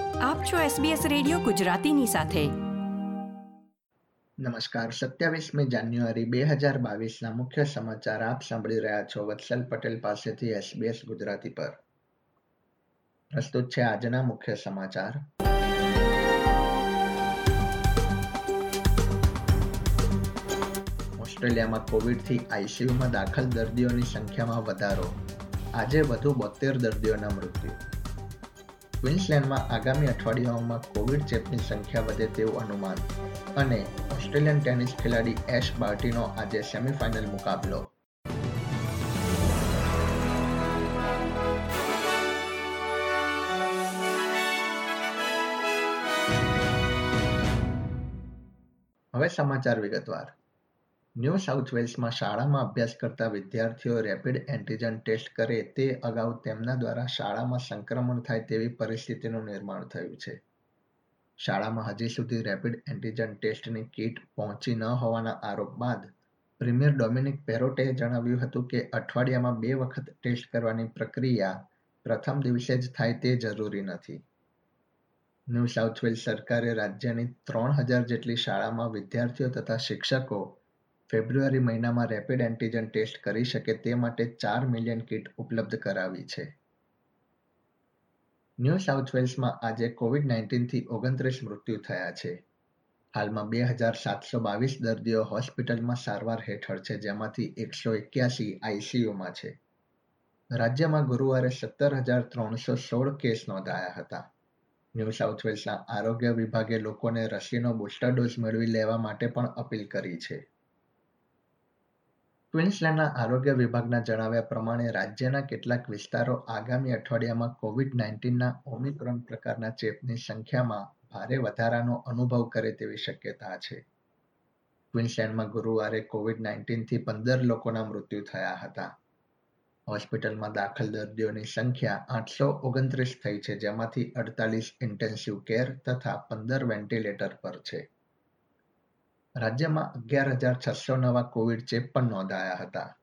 આપ છો SBS radio ગુજરાતીની સાથે. નમસ્કાર. સત્યાવીસમી જાન્યુઆરી બે હજાર મુખ્ય સમાચાર આપ સાંભળી રહ્યા છો વત્સલ પટેલ પાસેથી SBS ગુજરાતી પર. પ્રસ્તુત છે આજના મુખ્ય સમાચાર. ઓસ્ટ્રેલિયામાં કોવિડથી આઈસીયુમાં દાખલ દર્દીઓની સંખ્યામાં વધારો. આજે વધુ બોતેર દર્દીઓના મૃત્યુ. ક્વિન્સલેન્ડમાં આગામી અઠવાડિયાઓમાં કોવિડ ચેપની સંખ્યા વધે તેવું અનુમાન અને ઓસ્ટ્રેલિયન ટેનિસ ખેલાડી એશ બાર્ટીનો આજે સેમીફાઇનલ મુકાબલો. હવે સમાચાર વિગતવાર. ન્યૂ સાઉથ વેલ્સમાં શાળામાં અભ્યાસ કરતા વિદ્યાર્થીઓ રેપિડ એન્ટીજન ટેસ્ટ કરે તે અગાઉ તેમના દ્વારા શાળામાં સંક્રમણ થાય તેવી પરિસ્થિતિનું નિર્માણ થયું છે. શાળામાં હજી સુધી રેપિડ એન્ટીજન ટેસ્ટની કીટ પહોંચી ન હોવાના આરોપ બાદ પ્રીમિયર ડોમિનિક પેરોટે જણાવ્યું હતું કે અઠવાડિયામાં બે વખત ટેસ્ટ કરવાની પ્રક્રિયા પ્રથમ દિવસે જ થાય તે જરૂરી નથી. ન્યૂ સાઉથ વેલ્સ સરકારે રાજ્યની ત્રણ હજાર જેટલી શાળામાં વિદ્યાર્થીઓ તથા શિક્ષકો ફેબ્રુઆરી મહિનામાં રેપિડ એન્ટીજન ટેસ્ટ કરી શકે તે માટે ચાર મિલિયન કીટ ઉપલબ્ધ કરાવી છે. ન્યૂ સાઉથ વેલ્સમાં આજે કોવિડ નાઇન્ટીનથી ઓગણત્રીસ મૃત્યુ થયા છે. હાલમાં બે હજાર સાતસો બાવીસ દર્દીઓ હોસ્પિટલમાં સારવાર હેઠળ છે, જેમાંથી એકસો એક્યાસી આઈસીયુમાં છે. રાજ્યમાં ગુરુવારે સત્તર હજાર ત્રણસો સોળ કેસ નોંધાયા હતા. ન્યૂ સાઉથ વેલ્સના આરોગ્ય વિભાગે લોકોને રસીનો બુસ્ટર ડોઝ મેળવી લેવા માટે પણ અપીલ કરી છે. ક્વિન્સલેન્ડના આરોગ્ય વિભાગના જણાવ્યા પ્રમાણે રાજ્યના કેટલાક વિસ્તારો આગામી અઠવાડિયામાં કોવિડ નાઇન્ટીનના ઓમિક્રોન પ્રકારના ચેપની સંખ્યામાં ભારે વધારાનો અનુભવ કરે તેવી શક્યતા છે. ક્વિન્સલેન્ડમાં ગુરુવારે કોવિડ નાઇન્ટીનથી પંદર લોકોના મૃત્યુ થયા હતા. હોસ્પિટલમાં દાખલ દર્દીઓની સંખ્યા આઠસો ઓગણત્રીસ થઈ છે, જેમાંથી અડતાલીસ ઇન્ટેન્સિવ કેર તથા પંદર વેન્ટિલેટર પર છે. રાજ્યમાં અગિયાર હજાર છસો નવા કોવિડ ચેપ પણ નોંધાયા હતા.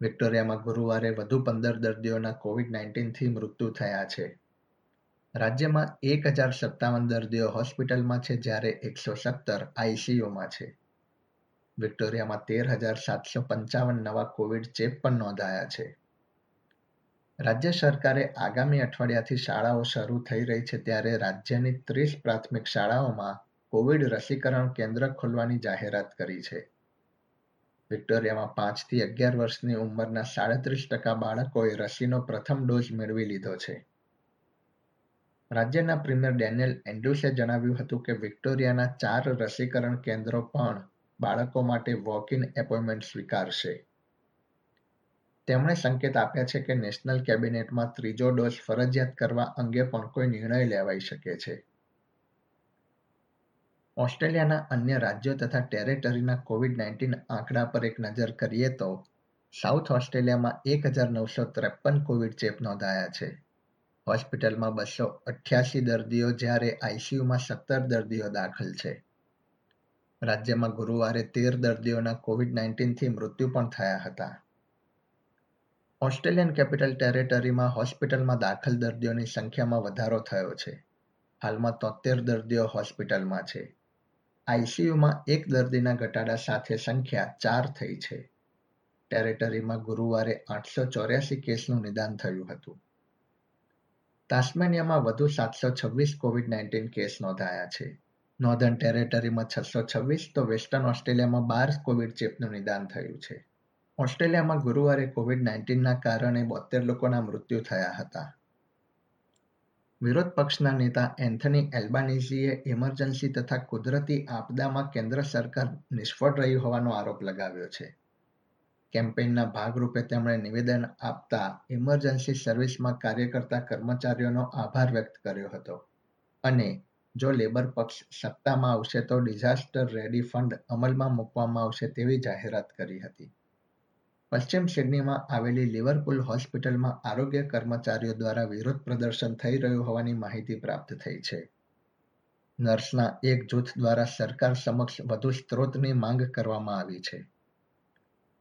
વિક્ટોરિયામાં ગુરુવારે વધુ પંદર દર્દીઓના કોવિડ નાઇન્ટીનથી મૃત્યુ થયા છે. રાજ્યમાં એક હજાર સત્તાવન દર્દીઓ હોસ્પિટલમાં છે, જ્યારે એકસો સત્તર આઈસીયુમાં છે. વિક્ટોરિયામાં તેર હજાર સાતસો પંચાવન નવા કોવિડ ચેપ પણ નોંધાયા છે. રાજ્ય સરકારે આગામી અઠવાડિયાથી શાળાઓ શરૂ થઈ રહી છે, ત્યારે રાજ્યની ત્રીસ પ્રાથમિક શાળાઓમાં કોવિડ રસીકરણ કેન્દ્ર ખોલવાની જાહેરાત કરી છે. વિક્ટોરિયામાં પાંચથી અગિયાર વર્ષની ઉંમરના સાડત્રીસ ટકા બાળકોએ રસીનો પ્રથમ ડોઝ મેળવી લીધો છે. રાજ્યના પ્રીમિયર ડેનિયલ એન્ડ્રુસે જણાવ્યું હતું કે વિક્ટોરિયાના ચાર રસીકરણ કેન્દ્રો પણ બાળકો માટે વોક ઇન એપોઇન્ટમેન્ટ સ્વીકારશે. તેમણે સંકેત આપ્યા છે કે નેશનલ કેબિનેટમાં ત્રીજો ડોઝ ફરજિયાત કરવા અંગે પણ કોઈ નિર્ણય લેવાઈ શકે છે. ઓસ્ટ્રેલિયાના અન્ય રાજ્યો તથા ટેરેટરીના કોવિડ નાઇન્ટીન આંકડા પર એક નજર કરીએ તો, સાઉથ ઓસ્ટ્રેલિયામાં એક હજાર નવસો ત્રેપન કોવિડ ચેપ નોંધાયા છે. હોસ્પિટલમાં બસો અઠ્યાસી દર્દીઓ જ્યારે આઈસીયુમાં સત્તર દર્દીઓ દાખલ છે. રાજ્યમાં ગુરુવારે તેર દર્દીઓના કોવિડ નાઇન્ટીનથી મૃત્યુ પણ થયા હતા. ઓસ્ટ્રેલિયન કેપિટલ ટેરેટરીમાં હોસ્પિટલમાં દાખલ દર્દીઓની સંખ્યામાં વધારો થયો છે. હાલમાં તોતેર દર્દીઓ હોસ્પિટલમાં છે. આઈસીયુમાં એક દર્દીના ઘટાડા સાથે સંખ્યા ચાર થઈ છે. ટેરેટરીમાં ગુરુવારે આઠસો ચોર્યાસી કેસનું નિદાન થયું હતું. તાસ્મેનિયામાં વધુ સાતસો છવ્વીસ કોવિડ નાઇન્ટીન કેસ નોંધાયા છે. નોર્ધન ટેરેટરીમાં છસો છવ્વીસ તો વેસ્ટર્ન ઓસ્ટ્રેલિયામાં બાર કોવિડ ચેપનું નિદાન થયું છે. ઓસ્ટ્રેલિયામાં ગુરુવારે કોવિડ નાઇન્ટીનના કારણે બોતેર લોકોના મૃત્યુ થયા હતા. વિરોધ પક્ષના નેતા એન્થની એલ્બાનીઝીએ ઇમરજન્સી તથા કુદરતી આપદામાં કેન્દ્ર સરકાર નિષ્ફળ રહી હોવાનો આરોપ લગાવ્યો છે. કેમ્પેઇનના ભાગરૂપે તેમણે નિવેદન આપતા ઇમરજન્સી સર્વિસમાં કાર્ય કરતા કર્મચારીઓનો આભાર વ્યક્ત કર્યો હતો. અને જો લેબર પક્ષ સત્તામાં આવશે તો ડિઝાસ્ટર રેડી ફંડ અમલમાં મૂકવામાં આવશે તેવી જાહેરાત કરી હતી. પશ્ચિમ સિડનીમાં આવેલી લિવરપુલ હોસ્પિટલમાં આરોગ્ય કર્મચારીઓ દ્વારા વિરોધ પ્રદર્શન થઈ રહ્યું હોવાની માહિતી પ્રાપ્ત થઈ છે. નર્સના એક જૂથ દ્વારા સરકાર સમક્ષ વધુ સ્ત્રોતની માંગ કરવામાં આવી છે.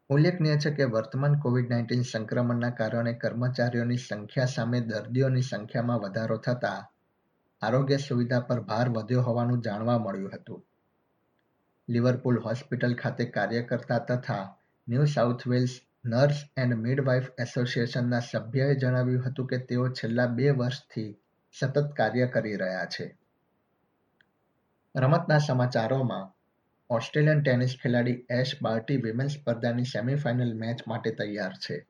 ઉલ્લેખનીય છે કે વર્તમાન કોવિડ નાઇન્ટીન સંક્રમણના કારણે કર્મચારીઓની સંખ્યા સામે દર્દીઓની સંખ્યામાં વધારો થતા આરોગ્ય સુવિધા પર ભાર વધ્યો હોવાનું જાણવા મળ્યું હતું. લિવરપુલ હોસ્પિટલ ખાતે કાર્ય કરતા તથા New South Wales nurse and midwife એસોસિએશનના સભ્યએ જણાવ્યું હતું કે તેઓ છેલ્લા બે વર્ષથી સતત કાર્ય કરી રહ્યા છે. રમતના સમાચારોમાં, ઓસ્ટ્રેલિયન ટેનિસ ખેલાડી એશ બાર્ટી વિમેન્સ સ્પર્ધાની સેમીફાઇનલ મેચ માટે તૈયાર છે.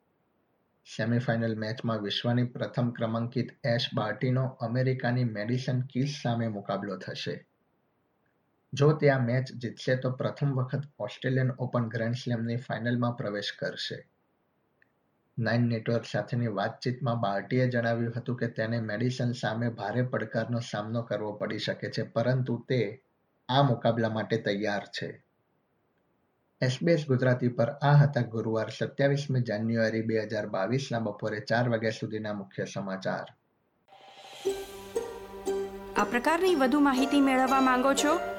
સેમીફાઇનલ મેચમાં વિશ્વની પ્રથમ ક્રમાંકિત એશ બાર્ટીનો અમેરિકાની મેડિસન કીસ સામે મુકાબલો થશે. જો તે આ મેચ જીતશે તો પ્રથમ વખત ઓસ્ટ્રેલિયન ઓપન ગ્રેન્ડ સ્લેમની ફાઇનલમાં પ્રવેશ કરશે. નાઇન નેટવર્ક સાથેની વાતચીતમાં બાર્ટીએ જણાવ્યું હતું કે તેને મેડિસન સામે ભારે પડકારનો સામનો કરવો પડી શકે છે, પરંતુ તે આ મુકાબલા માટે તૈયાર છે. એસબીએસ ગુજરાતી પર આ હતા ગુરુવાર સત્યાવીસમી જાન્યુઆરી બે હજાર બાવીસના બપોરે ચાર વાગ્યા સુધીના મુખ્ય સમાચાર. આ પ્રકારની વધુ માહિતી મેળવવા માંગો છો?